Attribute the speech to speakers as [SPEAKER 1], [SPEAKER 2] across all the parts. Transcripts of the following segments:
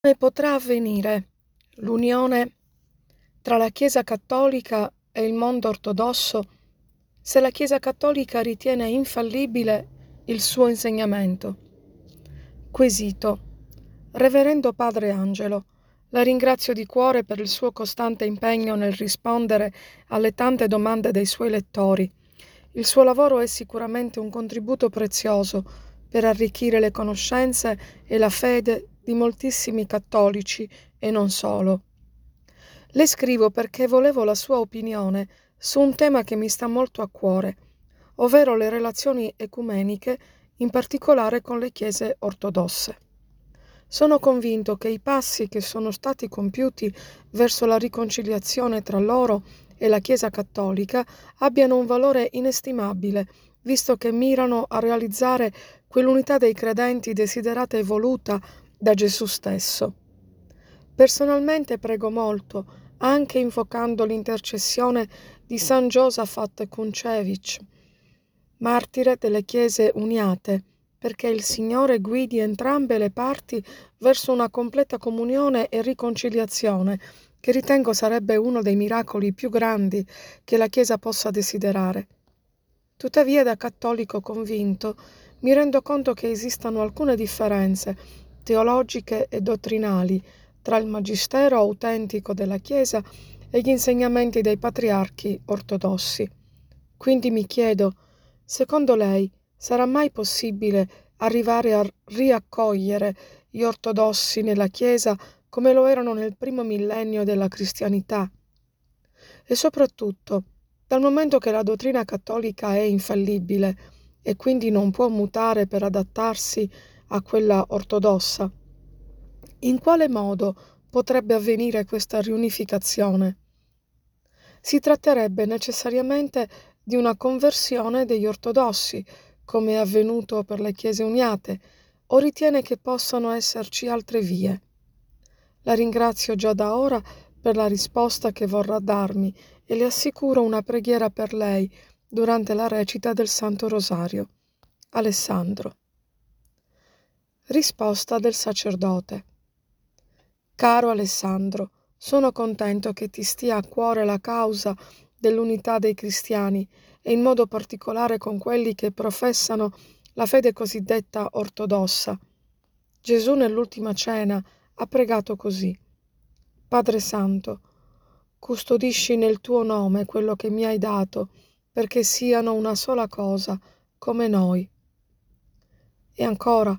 [SPEAKER 1] Come potrà avvenire l'unione tra la Chiesa cattolica e il mondo ortodosso se la Chiesa cattolica ritiene infallibile il suo insegnamento? Quesito. Reverendo Padre Angelo, la ringrazio di cuore per il suo costante impegno nel rispondere alle tante domande dei suoi lettori. Il suo lavoro è sicuramente un contributo prezioso per arricchire le conoscenze e la fede di moltissimi cattolici e non solo. Le scrivo perché volevo la sua opinione su un tema che mi sta molto a cuore, ovvero le relazioni ecumeniche, in particolare con le chiese ortodosse. Sono convinto che i passi che sono stati compiuti verso la riconciliazione tra loro e la Chiesa cattolica abbiano un valore inestimabile, visto che mirano a realizzare quell'unità dei credenti desiderata e voluta da Gesù stesso. Personalmente prego molto, anche invocando l'intercessione di San Josafat Kuncevic, martire delle Chiese Uniate, perché il Signore guidi entrambe le parti verso una completa comunione e riconciliazione, che ritengo sarebbe uno dei miracoli più grandi che la Chiesa possa desiderare. Tuttavia, da cattolico convinto, mi rendo conto che esistano alcune differenze teologiche e dottrinali tra il magistero autentico della Chiesa e gli insegnamenti dei patriarchi ortodossi. Quindi mi chiedo, secondo lei sarà mai possibile arrivare a riaccogliere gli ortodossi nella Chiesa come lo erano nel primo millennio della cristianità? E soprattutto, dal momento che la dottrina cattolica è infallibile e quindi non può mutare per adattarsi a quella ortodossa. In quale modo potrebbe avvenire questa riunificazione? Si tratterebbe necessariamente di una conversione degli ortodossi, come è avvenuto per le Chiese Uniate, o ritiene che possano esserci altre vie? La ringrazio già da ora per la risposta che vorrà darmi e le assicuro una preghiera per lei durante la recita del Santo Rosario. Alessandro. Risposta del sacerdote. Caro Alessandro, sono contento che ti stia a cuore la causa dell'unità dei cristiani e in modo particolare con quelli che professano la fede cosiddetta ortodossa. Gesù nell'ultima cena ha pregato così. Padre Santo, custodisci nel tuo nome quello che mi hai dato, perché siano una sola cosa, come noi. E ancora,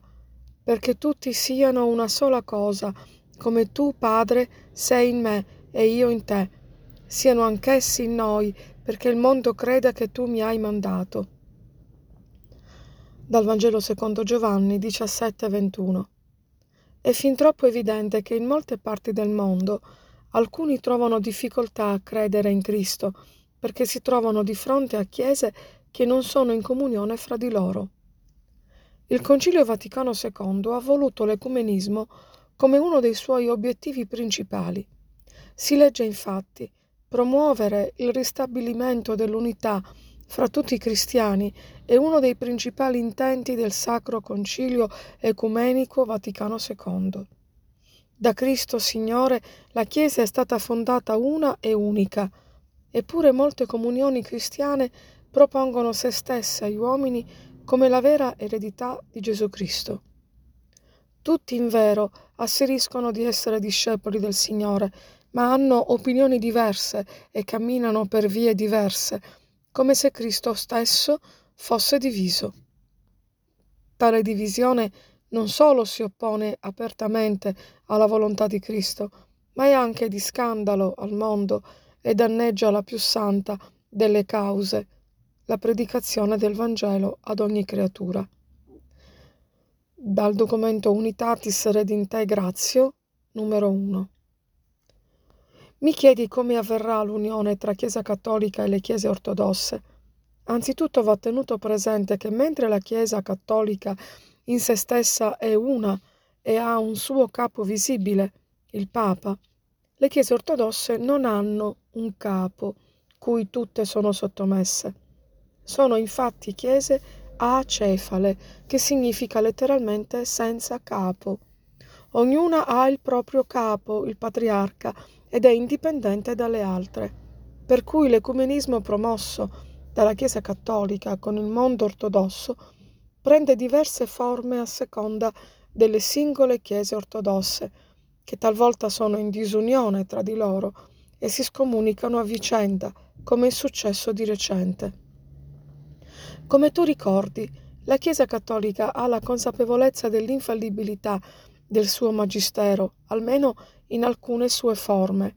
[SPEAKER 1] perché tutti siano una sola cosa, come tu, Padre, sei in me e io in te, siano anch'essi in noi, perché il mondo creda che tu mi hai mandato. Dal Vangelo secondo Giovanni 17:21. È fin troppo evidente che in molte parti del mondo alcuni trovano difficoltà a credere in Cristo perché si trovano di fronte a chiese che non sono in comunione fra di loro. Il Concilio Vaticano II ha voluto l'ecumenismo come uno dei suoi obiettivi principali. Si legge infatti promuovere il ristabilimento dell'unità fra tutti i cristiani è uno dei principali intenti del Sacro Concilio Ecumenico Vaticano II. Da Cristo Signore la Chiesa è stata fondata una e unica, eppure molte comunioni cristiane propongono se stesse agli uomini come la vera eredità di Gesù Cristo. Tutti in vero asseriscono di essere discepoli del Signore, ma hanno opinioni diverse e camminano per vie diverse, come se Cristo stesso fosse diviso. Tale divisione non solo si oppone apertamente alla volontà di Cristo, ma è anche di scandalo al mondo e danneggia la più santa delle cause, la predicazione del Vangelo ad ogni creatura. Dal documento Unitatis Redintegratio, numero 1. Mi chiedi come avverrà l'unione tra Chiesa Cattolica e le Chiese ortodosse. Anzitutto va tenuto presente che mentre la Chiesa Cattolica in se stessa è una e ha un suo capo visibile, il Papa, le Chiese ortodosse non hanno un capo cui tutte sono sottomesse. Sono infatti chiese acefale, che significa letteralmente senza capo. Ognuna ha il proprio capo, il patriarca, ed è indipendente dalle altre. Per cui l'ecumenismo promosso dalla Chiesa cattolica con il mondo ortodosso prende diverse forme a seconda delle singole chiese ortodosse, che talvolta sono in disunione tra di loro e si scomunicano a vicenda, come è successo di recente. Come tu ricordi, la Chiesa cattolica ha la consapevolezza dell'infallibilità del suo magistero, almeno in alcune sue forme.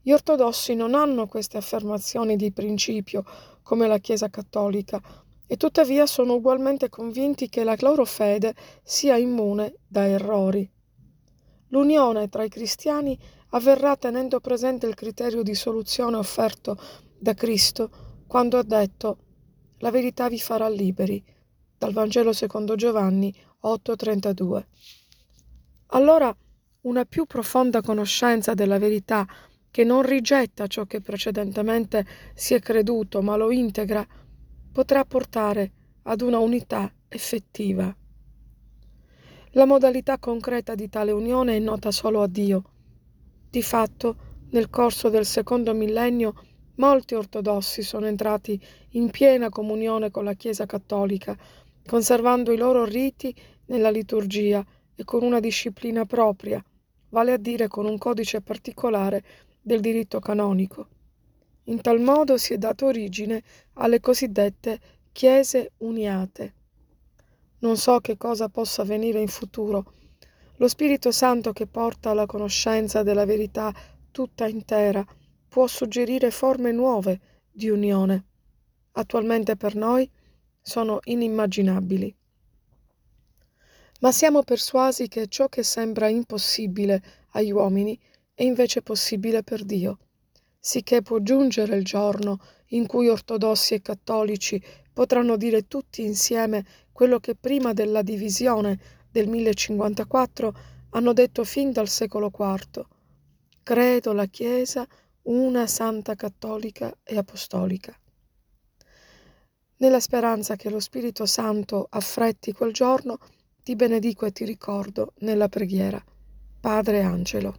[SPEAKER 1] Gli ortodossi non hanno queste affermazioni di principio come la Chiesa cattolica e tuttavia sono ugualmente convinti che la loro fede sia immune da errori. L'unione tra i cristiani avverrà tenendo presente il criterio di soluzione offerto da Cristo quando ha detto la verità vi farà liberi dal Vangelo secondo Giovanni 8:32. Allora una più profonda conoscenza della verità che non rigetta ciò che precedentemente si è creduto, ma lo integra, potrà portare ad una unità effettiva. La modalità concreta di tale unione è nota solo a Dio. Di fatto, nel corso del secondo millennio, molti ortodossi sono entrati in piena comunione con la Chiesa cattolica, conservando i loro riti nella liturgia e con una disciplina propria, vale a dire con un codice particolare del diritto canonico. In tal modo si è dato origine alle cosiddette chiese uniate. Non so che cosa possa avvenire in futuro. Lo Spirito Santo che porta alla conoscenza della verità tutta intera può suggerire forme nuove di unione. Attualmente per noi sono inimmaginabili. Ma siamo persuasi che ciò che sembra impossibile agli uomini è invece possibile per Dio, sicché può giungere il giorno in cui ortodossi e cattolici potranno dire tutti insieme quello che prima della divisione del 1054 hanno detto fin dal secolo IV. Credo la Chiesa una santa cattolica e apostolica. Nella speranza che lo Spirito Santo affretti quel giorno, ti benedico e ti ricordo nella preghiera. Padre Angelo.